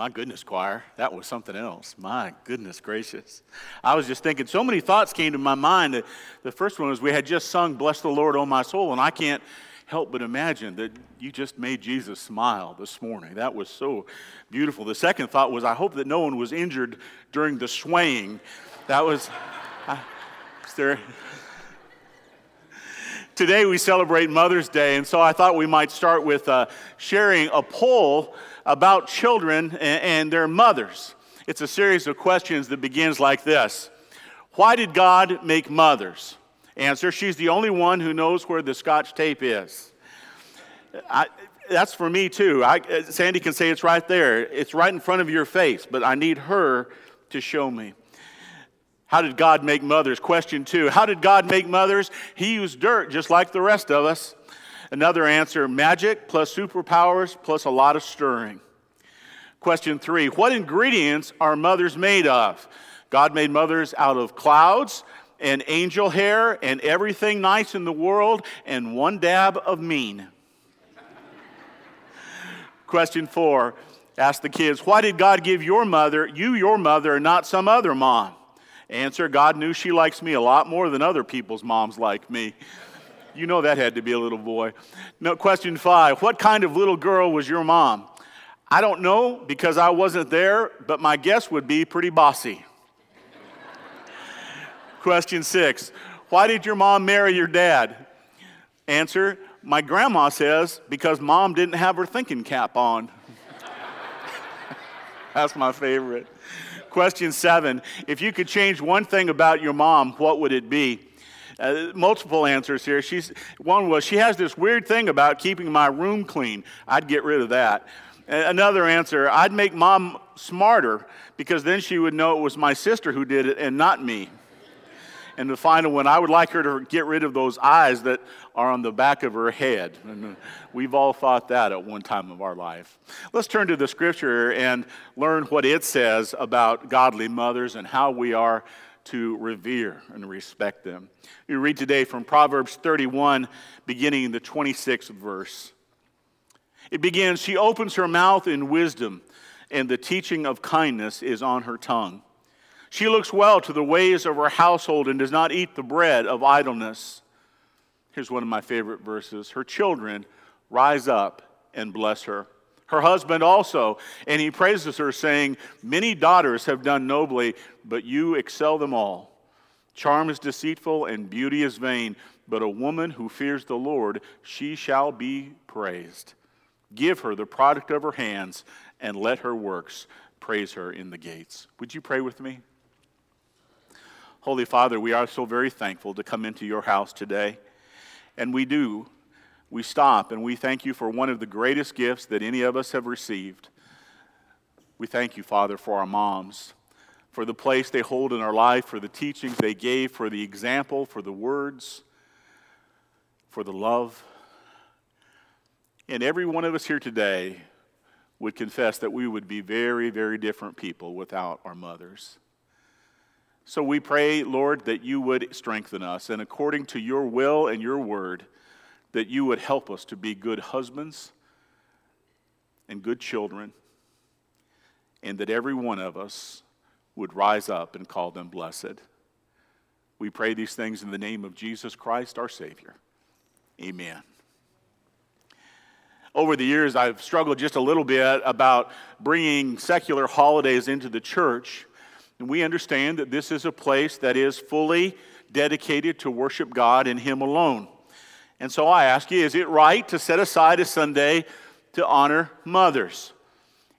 My goodness, choir, that was something else. My goodness gracious. I was just thinking, so many thoughts came to my mind. The first one was we had just sung, Bless the Lord, O my soul, and I can't help but imagine that you just made Jesus smile this morning. That was so beautiful. The second thought was, I hope that no one was injured during the swaying. That was, uh, is there. Today we celebrate Mother's Day, and so I thought we might start with uh, sharing a poll about children and their mothers. It's a series of questions that begins like this Why did God make mothers? Answer She's the only one who knows where the scotch tape is. I, that's for me too. I, Sandy can say it's right there. It's right in front of your face, but I need her to show me. How did God make mothers? Question two How did God make mothers? He used dirt just like the rest of us. Another answer magic plus superpowers plus a lot of stirring. Question three What ingredients are mothers made of? God made mothers out of clouds and angel hair and everything nice in the world and one dab of mean. Question four Ask the kids, why did God give your mother, you your mother, and not some other mom? Answer God knew she likes me a lot more than other people's moms like me. You know that had to be a little boy. No, question five What kind of little girl was your mom? I don't know because I wasn't there, but my guess would be pretty bossy. question six Why did your mom marry your dad? Answer My grandma says because mom didn't have her thinking cap on. That's my favorite. Question seven If you could change one thing about your mom, what would it be? Uh, multiple answers here. She's, one was, she has this weird thing about keeping my room clean. I'd get rid of that. Another answer, I'd make mom smarter because then she would know it was my sister who did it and not me. And the final one, I would like her to get rid of those eyes that are on the back of her head. And uh, we've all thought that at one time of our life. Let's turn to the scripture and learn what it says about godly mothers and how we are to revere and respect them. We read today from Proverbs 31, beginning in the 26th verse. It begins She opens her mouth in wisdom, and the teaching of kindness is on her tongue. She looks well to the ways of her household and does not eat the bread of idleness. Here's one of my favorite verses Her children rise up and bless her her husband also, and he praises her, saying, Many daughters have done nobly, but you excel them all. Charm is deceitful and beauty is vain, but a woman who fears the Lord, she shall be praised. Give her the product of her hands, and let her works praise her in the gates. Would you pray with me? Holy Father, we are so very thankful to come into your house today, and we do we stop and we thank you for one of the greatest gifts that any of us have received. We thank you, Father, for our moms, for the place they hold in our life, for the teachings they gave, for the example, for the words, for the love. And every one of us here today would confess that we would be very, very different people without our mothers. So we pray, Lord, that you would strengthen us, and according to your will and your word, that you would help us to be good husbands and good children, and that every one of us would rise up and call them blessed. We pray these things in the name of Jesus Christ, our Savior. Amen. Over the years, I've struggled just a little bit about bringing secular holidays into the church. And we understand that this is a place that is fully dedicated to worship God and Him alone. And so I ask you, is it right to set aside a Sunday to honor mothers?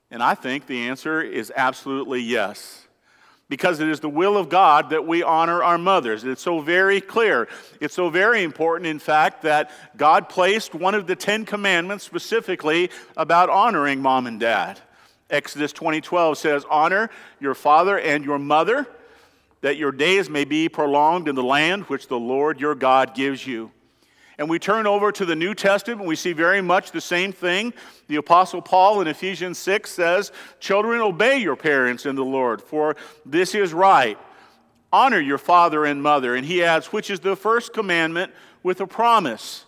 And I think the answer is absolutely yes. Because it is the will of God that we honor our mothers. It's so very clear. It's so very important, in fact, that God placed one of the Ten Commandments specifically about honoring mom and dad. Exodus 20:12 says, Honor your father and your mother, that your days may be prolonged in the land which the Lord your God gives you and we turn over to the New Testament, and we see very much the same thing. The Apostle Paul in Ephesians 6 says, Children, obey your parents in the Lord, for this is right. Honor your father and mother. And he adds, which is the first commandment with a promise,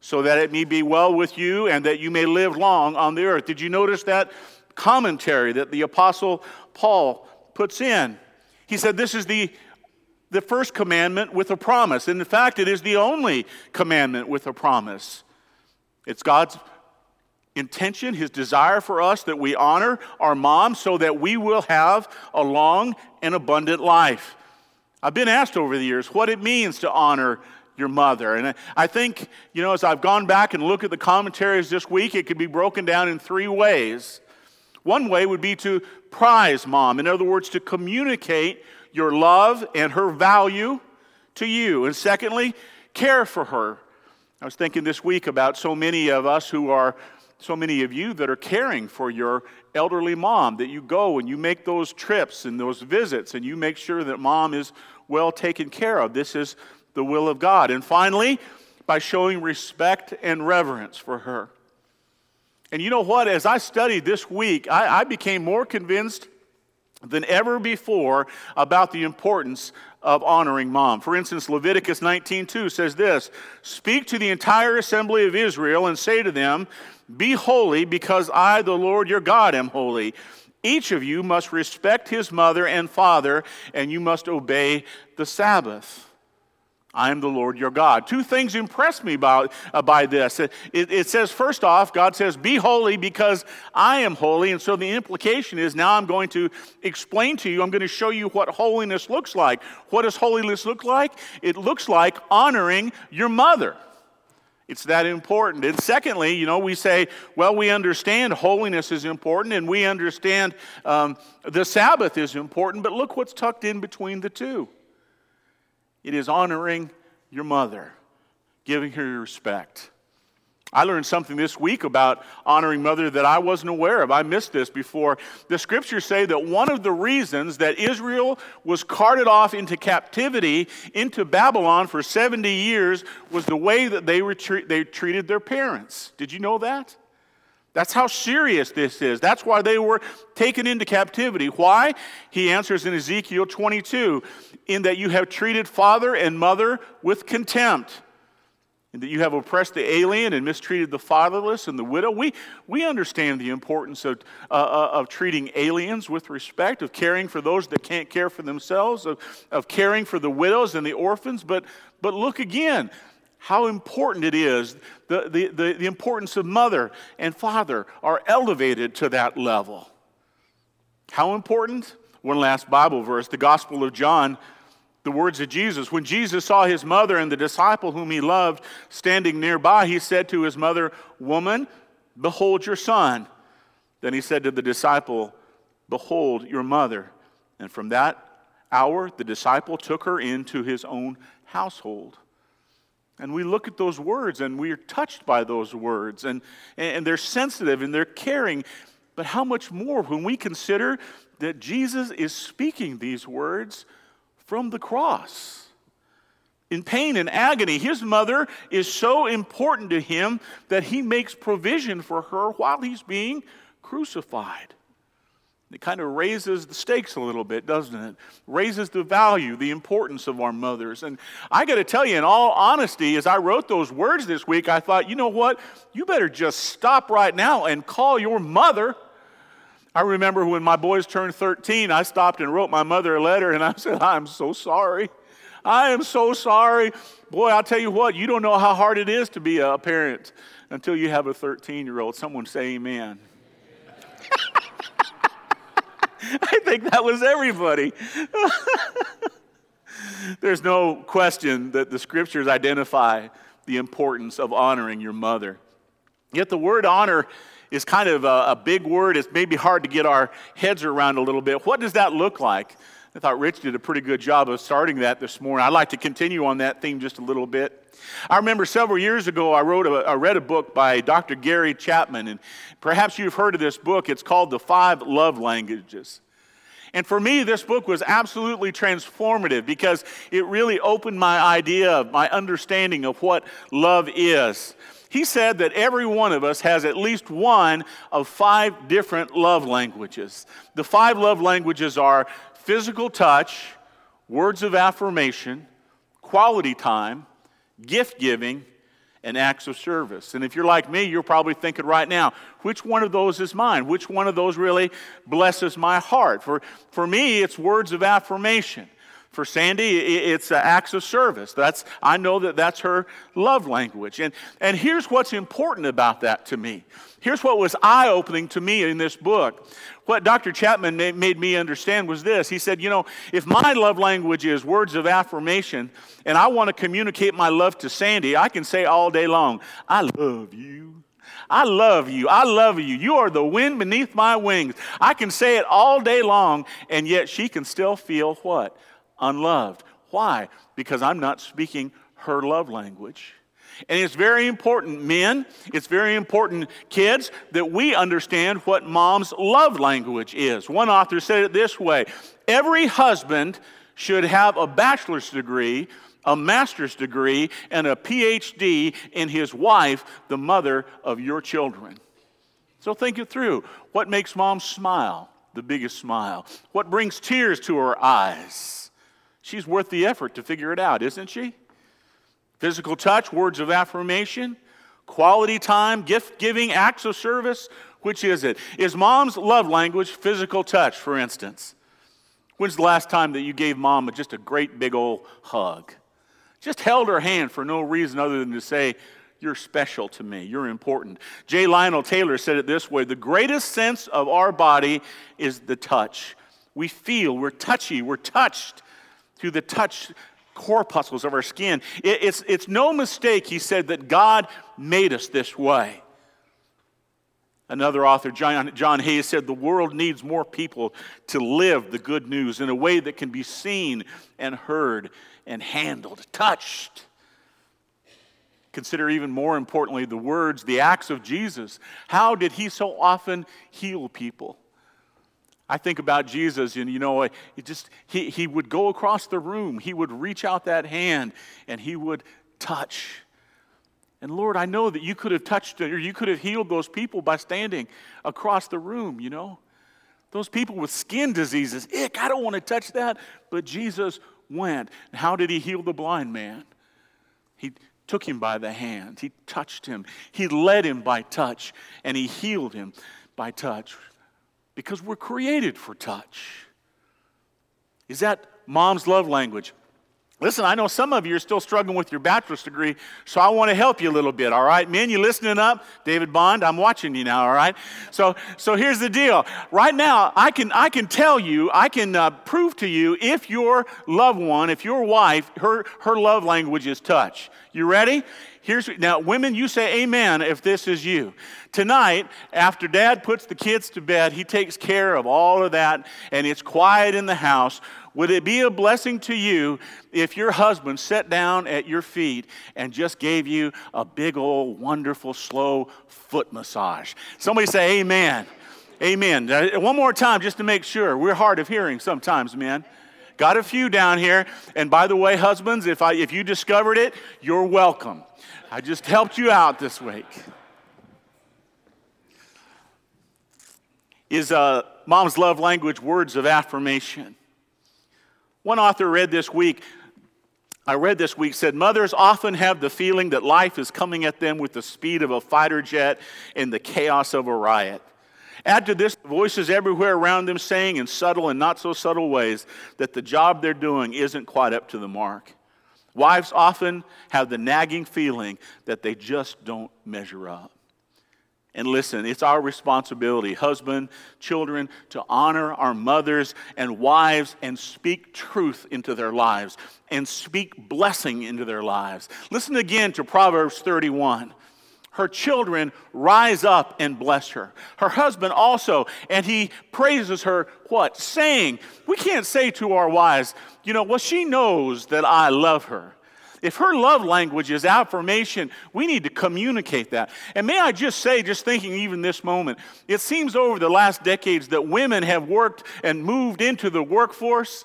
so that it may be well with you and that you may live long on the earth. Did you notice that commentary that the Apostle Paul puts in? He said, This is the, the first commandment with a promise. And in fact, it is the only commandment with a promise. It's God's intention, His desire for us that we honor our mom so that we will have a long and abundant life. I've been asked over the years what it means to honor your mother. And I think, you know, as I've gone back and looked at the commentaries this week, it could be broken down in three ways. One way would be to prize mom, in other words, to communicate your love and her value to you. And secondly, care for her. I was thinking this week about so many of us who are, so many of you that are caring for your elderly mom, that you go and you make those trips and those visits and you make sure that mom is well taken care of. This is the will of God. And finally, by showing respect and reverence for her. And you know what? As I studied this week, I, I became more convinced than ever before about the importance of honoring mom. For instance, Leviticus 19:2 says this, "Speak to the entire assembly of Israel and say to them, be holy because I the Lord your God am holy. Each of you must respect his mother and father and you must obey the Sabbath." I am the Lord your God. Two things impress me by, uh, by this. It, it, it, says, first off, God says, Be holy because I am holy. And so the implication is now I'm going to explain to you, I'm going to show you what holiness looks like. What does holiness look like? It looks like honoring your mother. It's that important. And secondly, you know, we say, well, we understand holiness is important and we understand um, the Sabbath is important, but look what's tucked in between the two. It is honoring your mother, giving her your respect. I learned something this week about honoring mother that I wasn't aware of. I missed this before. The scriptures say that one of the reasons that Israel was carted off into captivity into Babylon for 70 years was the way that they, they treated their parents. Did you know that? That's how serious this is. That's why they were taken into captivity. Why? He answers in Ezekiel 22 in that you have treated father and mother with contempt, and that you have oppressed the alien and mistreated the fatherless and the widow. We, we understand the importance of, uh, uh of treating aliens with respect, of caring for those that can't care for themselves, of, of caring for the widows and the orphans. But, but look again how important it is. The, the, the, the, importance of mother and father are elevated to that level. How important? One last Bible verse, the Gospel of John, the words of Jesus. When Jesus saw his mother and the disciple whom he loved standing nearby, he said to his mother, Woman, behold your son. Then he said to the disciple, Behold your mother. And from that hour, the disciple took her into his own household. And we look at those words and we are touched by those words, and, and they're sensitive and they're caring. But how much more when we consider that Jesus is speaking these words from the cross? In pain and agony, his mother is so important to him that he makes provision for her while he's being crucified. It kind of raises the stakes a little bit, doesn't it? Raises the value, the importance of our mothers. And I got to tell you, in all honesty, as I wrote those words this week, I thought, you know what? You better just stop right now and call your mother. I remember when my boys turned 13, I stopped and wrote my mother a letter and I said, I'm so sorry. I am so sorry. Boy, I'll tell you what, you don't know how hard it is to be a parent until you have a 13 year old. Someone say amen. I think that was everybody. There's no question that the scriptures identify the importance of honoring your mother. Yet the word honor is kind of a, a, big word. It's maybe hard to get our heads around a little bit. What does that look like? I thought Rich did a pretty good job of starting that this morning. I'd like to continue on that theme just a little bit. I remember several years ago, I, wrote a, I read a book by Dr. Gary Chapman, and perhaps you've heard of this book. It's called The Five Love Languages. And for me, this book was absolutely transformative because it really opened my idea, of my understanding of what love is. He said that every one of us has at least one of five different love languages. The five love languages are physical touch, words of affirmation, quality time, gift giving, and acts of service. And if you're like me, you're probably thinking right now, which one of those is mine? Which one of those really blesses my heart? For, for me, it's words of affirmation. For Sandy, it's acts of service. That's, I know that that's her love language. And, and here's what's important about that to me. Here's what was eye opening to me in this book. What Dr. Chapman made me understand was this. He said, You know, if my love language is words of affirmation and I want to communicate my love to Sandy, I can say all day long, I love you. I love you. I love you. You are the wind beneath my wings. I can say it all day long, and yet she can still feel what? Unloved. Why? Because I'm not speaking her love language. And it's very important, men, it's very important, kids, that we understand what mom's love language is. One author said it this way Every husband should have a bachelor's degree, a master's degree, and a PhD in his wife, the mother of your children. So think it through. What makes mom smile? The biggest smile. What brings tears to her eyes? She's worth the effort to figure it out, isn't she? Physical touch, words of affirmation, quality time, gift giving, acts of service. Which is it? Is mom's love language physical touch, for instance? When's the last time that you gave mom just a great big old hug? Just held her hand for no reason other than to say, You're special to me. You're important. J. Lionel Taylor said it this way The greatest sense of our body is the touch. We feel, we're touchy, we're touched through the touch corpuscles of our skin. It, it's, it's no mistake, he said, that God made us this way. Another author, John, John Hayes, said the world needs more people to live the good news in a way that can be seen and heard and handled, touched. Consider even more importantly the words, the acts of Jesus. How did he so often heal people? I think about Jesus, and you know, he just he, he would go across the room, he would reach out that hand, and he would touch. And Lord, I know that you could have touched or you could have healed those people by standing across the room, you know. Those people with skin diseases, ick, I don't want to touch that. But Jesus went. How did he heal the blind man? He took him by the hand, he touched him, he led him by touch, and he healed him by touch because we're created for touch. Is that mom's love language? Listen, I know some of you are still struggling with your bachelor's degree, so I want to help you a little bit, all right? Men, you listening up? David Bond, I'm watching you now, all right? So, so here's the deal. Right now, I can, I can tell you, I can uh, prove to you if your loved one, if your wife, her, her love language is touch. You ready? Here's now, women, you say amen if this is you. Tonight, after dad puts the kids to bed, he takes care of all of that, and it's quiet in the house. Would it be a blessing to you if your husband sat down at your feet and just gave you a big old wonderful slow foot massage? Somebody say amen. Amen. One more time just to make sure. We're hard of hearing sometimes, men. Got a few down here. And by the way, husbands, if, I, if you discovered it, you're welcome. I just helped you out this week. Is uh, mom's love language words of affirmation? One author read this week, I read this week, said mothers often have the feeling that life is coming at them with the speed of a fighter jet in the chaos of a riot. Add to this voices everywhere around them saying in subtle and not so subtle ways that the job they're doing isn't quite up to the mark. Wives often have the nagging feeling that they just don't measure up. And listen, it's our responsibility, husband, children, to honor our mothers and wives and speak truth into their lives and speak blessing into their lives. Listen again to Proverbs 31 her children rise up and bless her. Her husband also, and he praises her, what? Saying, we can't say to our wives, you know, well, she knows that I love her. If her love language is affirmation, we need to communicate that. And may I just say, just thinking even this moment, it seems over the last decades that women have worked and moved into the workforce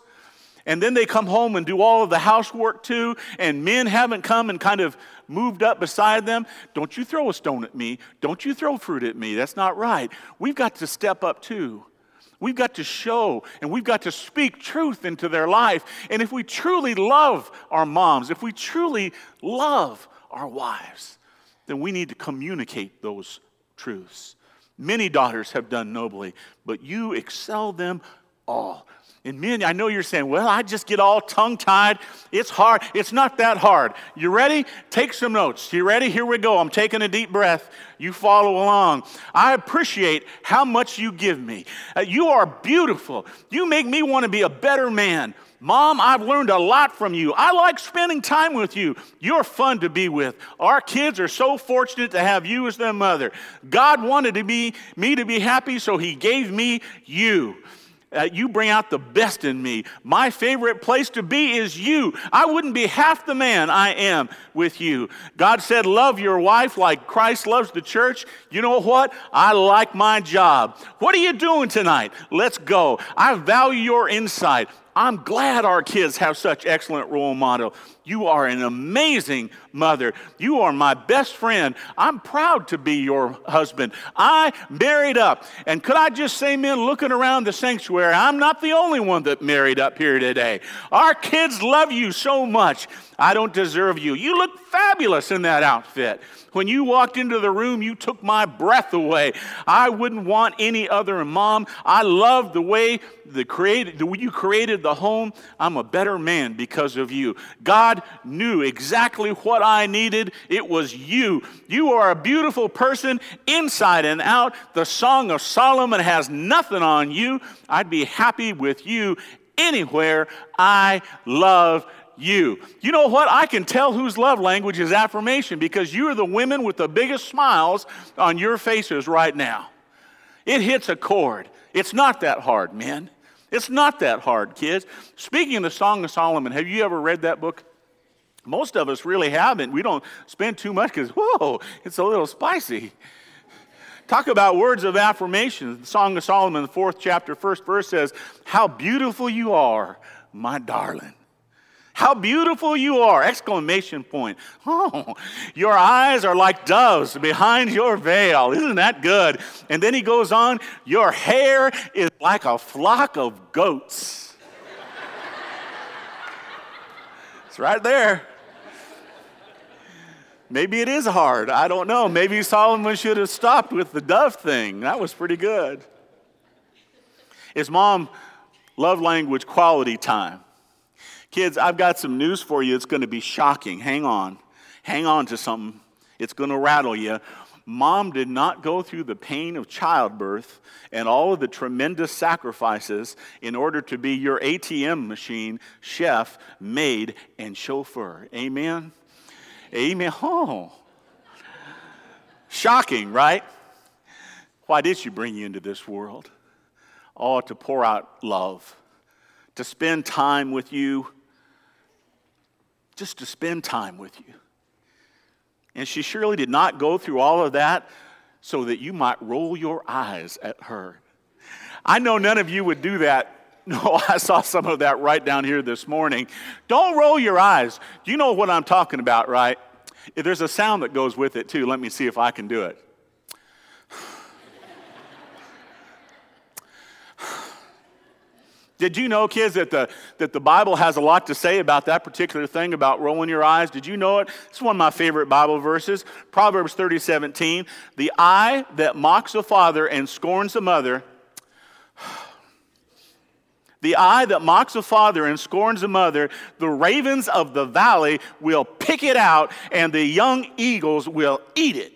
and then they come home and do all of the housework too, and men haven't come and kind of moved up beside them. Don't you throw a stone at me. Don't you throw fruit at me. That's not right. We've got to step up too. We've got to show and we've got to speak truth into their life. And if we truly love our moms, if we truly love our wives, then we need to communicate those truths. Many daughters have done nobly, but you excel them all. And men, I know you're saying, well, I just get all tongue tied. It's hard. It's not that hard. You ready? Take some notes. You ready? Here we go. I'm taking a deep breath. You follow along. I appreciate how much you give me. Uh, you are beautiful. You make me want to be a better man. Mom, I've learned a lot from you. I like spending time with you. You're fun to be with. Our kids are so fortunate to have you as their mother. God wanted to be, me to be happy, so He gave me you. Uh, you bring out the best in me. My favorite place to be is you. I wouldn't be half the man I am with you. God said, Love your wife like Christ loves the church. You know what? I like my job. What are you doing tonight? Let's go. I value your insight. I'm glad our kids have such excellent role model. You are an amazing mother. You are my best friend. I'm proud to be your husband. I married up. And could I just say, men, looking around the sanctuary, I'm not the only one that married up here today. Our kids love you so much. I don't deserve you. You look fabulous in that outfit. When you walked into the room, you took my breath away. I wouldn't want any other mom. I love the way the created, the you created the home. I'm a better man because of you. God knew exactly what I needed. It was you. You are a beautiful person inside and out. The Song of Solomon has nothing on you. I'd be happy with you anywhere. I love you. You know what? I can tell whose love language is affirmation because you are the women with the biggest smiles on your faces right now. It hits a chord. It's not that hard, men. It's not that hard, kids. Speaking of the Song of Solomon, have you ever read that book? Most of us really haven't. We don't spend too much because, whoa, it's a little spicy. Talk about words of affirmation. The Song of Solomon, the fourth chapter, first verse says, How beautiful you are, my darling. How beautiful you are! Exclamation point. Oh, your eyes are like doves behind your veil. Isn't that good? And then he goes on, Your hair is like a flock of goats. Right there. Maybe it is hard. I don't know. Maybe Solomon should have stopped with the dove thing. That was pretty good. His mom love language quality time. Kids, I've got some news for you. It's going to be shocking. Hang on. Hang on to something. It's going to rattle you. Mom did not go through the pain of childbirth and all of the tremendous sacrifices in order to be your ATM machine, chef, maid, and chauffeur. Amen? Amen. Oh. Shocking, right? Why did she bring you into this world? Oh, to pour out love, to spend time with you just to spend time with you. And she surely did not go through all of that so that you might roll your eyes at her. I know none of you would do that. No, I saw some of that right down here this morning. Don't roll your eyes. You know what I'm talking about, right? If there's a sound that goes with it too. Let me see if I can do it. Did you know, kids, that the, that the Bible has a lot to say about that particular thing about rolling your eyes? Did you know it? It's one of my favorite Bible verses. Proverbs 30, 17. The eye that mocks a father and scorns a mother. The eye that mocks a father and scorns a mother, the ravens of the valley will pick it out, and the young eagles will eat it.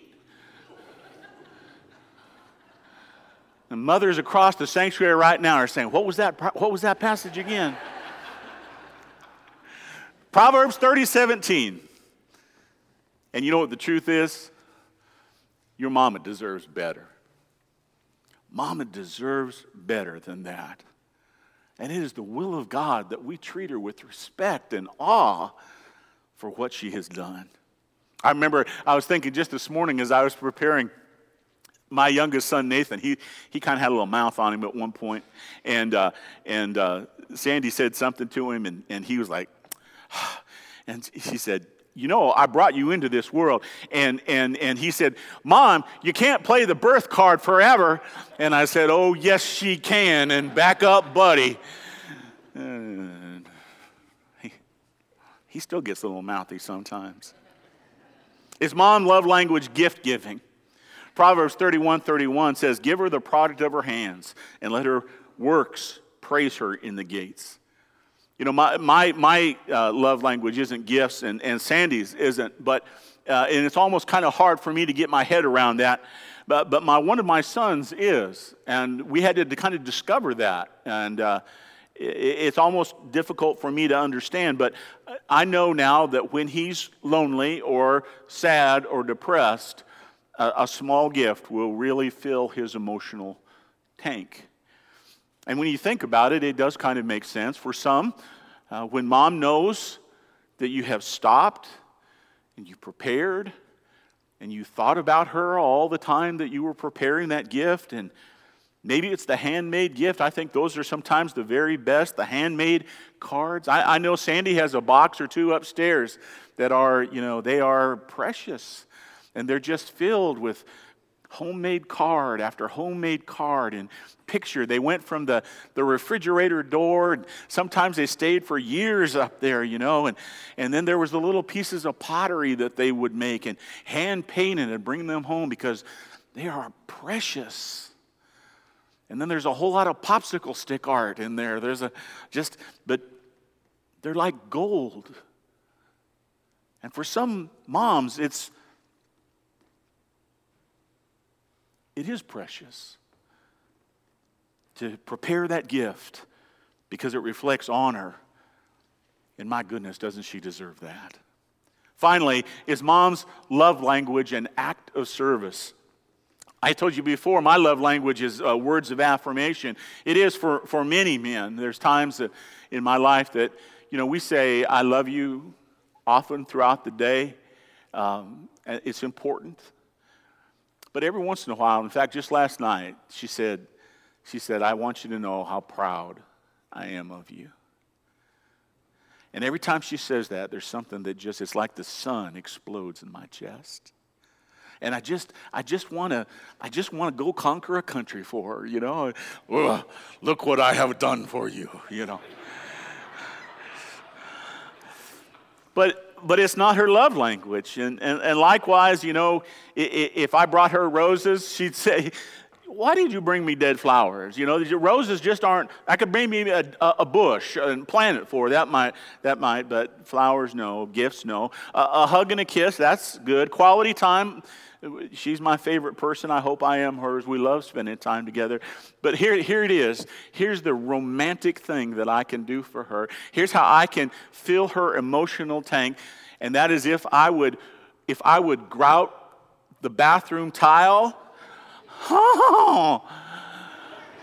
And mothers across the sanctuary right now are saying, What was that, what was that passage again? Proverbs 30, 17. And you know what the truth is? Your mama deserves better. Mama deserves better than that. And it is the will of God that we treat her with respect and awe for what she has done. I remember I was thinking just this morning as I was preparing my youngest son Nathan, he, he kind of had a little mouth on him at one point, and uh, and uh, Sandy said something to him, and, and he was like, and she said, you know, I brought you into this world. And, and, and he said, Mom, you can't play the birth card forever. And I said, Oh, yes, she can. And back up, buddy. And he, he still gets a little mouthy sometimes. Is mom love language gift giving? Proverbs 31 31 says, Give her the product of her hands and let her works praise her in the gates. You know, my, my, my uh, love language isn't gifts, and, and Sandy's isn't, but, uh, and it's almost kind of hard for me to get my head around that. But, but my, one of my sons is, and we had to kind of discover that. And uh, it, it's almost difficult for me to understand, but I know now that when he's lonely or sad or depressed, a, a small gift will really fill his emotional tank. And when you think about it, it does kind of make sense. For some, uh, when mom knows that you have stopped and you prepared and you thought about her all the time that you were preparing that gift, and maybe it's the handmade gift. I think those are sometimes the very best, the handmade cards. I, I know Sandy has a box or two upstairs that are, you know, they are precious and they're just filled with homemade card after homemade card and picture. They went from the, the refrigerator door, and sometimes they stayed for years up there, you know, and, and then there was the little pieces of pottery that they would make and hand painted and bring them home because they are precious. And then there's a whole lot of popsicle stick art in there. There's a just, but they're like gold. And for some moms, it's It is precious to prepare that gift because it reflects honor. And my goodness, doesn't she deserve that? Finally, is mom's love language an act of service? I told you before, my love language is uh, words of affirmation. It is for, for many men. There's times that in my life that, you know, we say, I love you often throughout the day. Um, it's important. But every once in a while, in fact, just last night, she said, she said, I want you to know how proud I am of you. And every time she says that, there's something that just, it's like the sun explodes in my chest. And I just, I just want to, I just want to go conquer a country for her, you know. look what I have done for you, you know. but but it's not her love language. And, and, and likewise, you know, if I brought her roses, she'd say, why did you bring me dead flowers? You know, roses just aren't. I could bring me a, a bush and plant it for that might that might, but flowers no, gifts no. A, a hug and a kiss that's good. Quality time She's my favorite person. I hope I am hers. We love spending time together. But here, here it is. Here's the romantic thing that I can do for her. Here's how I can fill her emotional tank. And that is if I would, if I would grout the bathroom tile. Oh,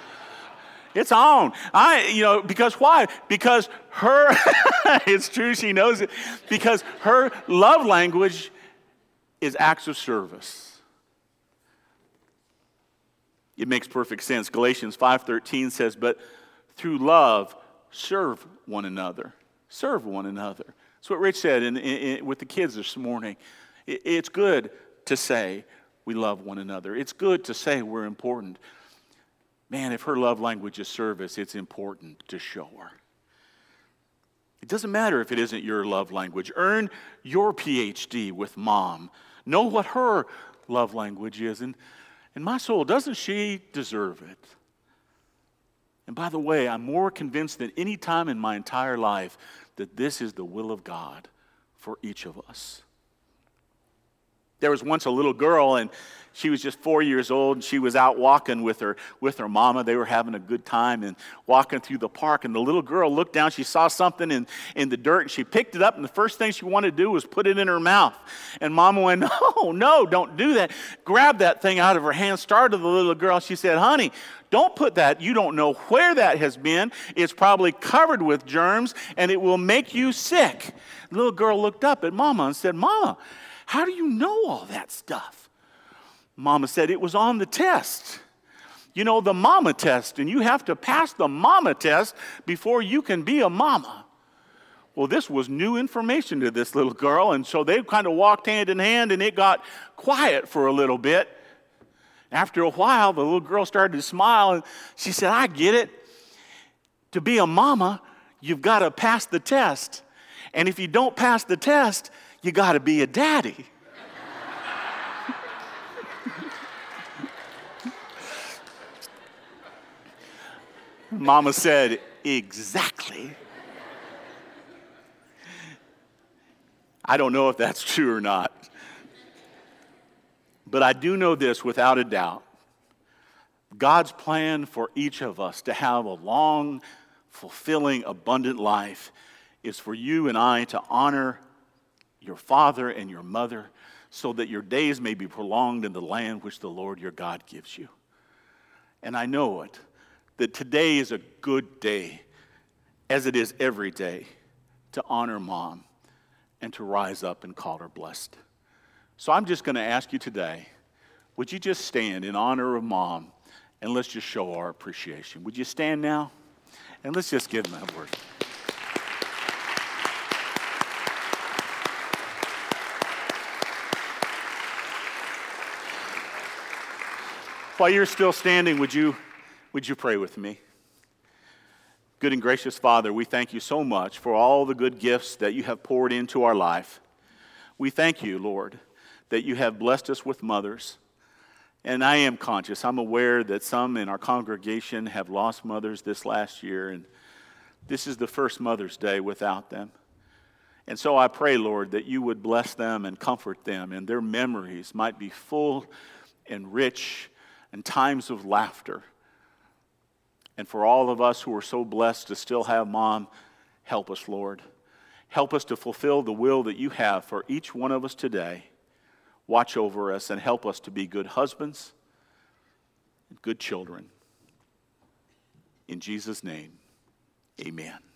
it's on. I, you know, because why? Because her, it's true, she knows it. Because her love language is acts of service. It makes perfect sense. Galatians 5:13 says, "But through love serve one another. Serve one another." That's what Rich said in, in, in, with the kids this morning. It, it's good to say we love one another. It's good to say we're important. Man, if her love language is service, it's important to show her. It doesn't matter if it isn't your love language. Earn your PhD with mom know what her love language is. And, and my soul, doesn't she deserve it? And by the way, I'm more convinced than any time in my entire life that this is the will of God for each of us. There was once a little girl, and she was just four years old and she was out walking with her with her mama. They were having a good time and walking through the park and the little girl looked down. She saw something in, in the dirt and she picked it up and the first thing she wanted to do was put it in her mouth. And mama went no oh, no don't do that. Grabbed that thing out of her hand started the little girl. She said honey don't put that. You don't know where that has been. It's probably covered with germs and it will make you sick. The little girl looked up at mama and said mama how do you know all that stuff Mama said it was on the test. You know, the mama test, and you have to pass the mama test before you can be a mama. Well, this was new information to this little girl, and so they kind of walked hand in hand, and it got quiet for a little bit. After a while, the little girl started to smile, and she said, I get it. To be a mama, you've got to pass the test. And if you don't pass the test, you got to be a daddy. Mama said, Exactly. I don't know if that's true or not. But I do know this without a doubt God's plan for each of us to have a long, fulfilling, abundant life is for you and I to honor your father and your mother so that your days may be prolonged in the land which the Lord your God gives you. And I know it, that today is a good day, as it is every day, to honor mom and to rise up and call her blessed. So I'm just going to ask you today would you just stand in honor of mom and let's just show our appreciation? Would you stand now? And let's just give them a word. While you're still standing, would you, would you pray with me? Good and gracious Father, we thank you so much for all the good gifts that you have poured into our life. We thank you, Lord, that you have blessed us with mothers. And I am conscious, I'm aware that some in our congregation have lost mothers this last year, and this is the first Mother's Day without them. And so I pray, Lord, that you would bless them and comfort them, and their memories might be full and rich and times of laughter. And for all of us who are so blessed to still have mom, help us, Lord. Help us to fulfill the will that you have for each one of us today. Watch over us and help us to be good husbands and good children. In Jesus' name, amen.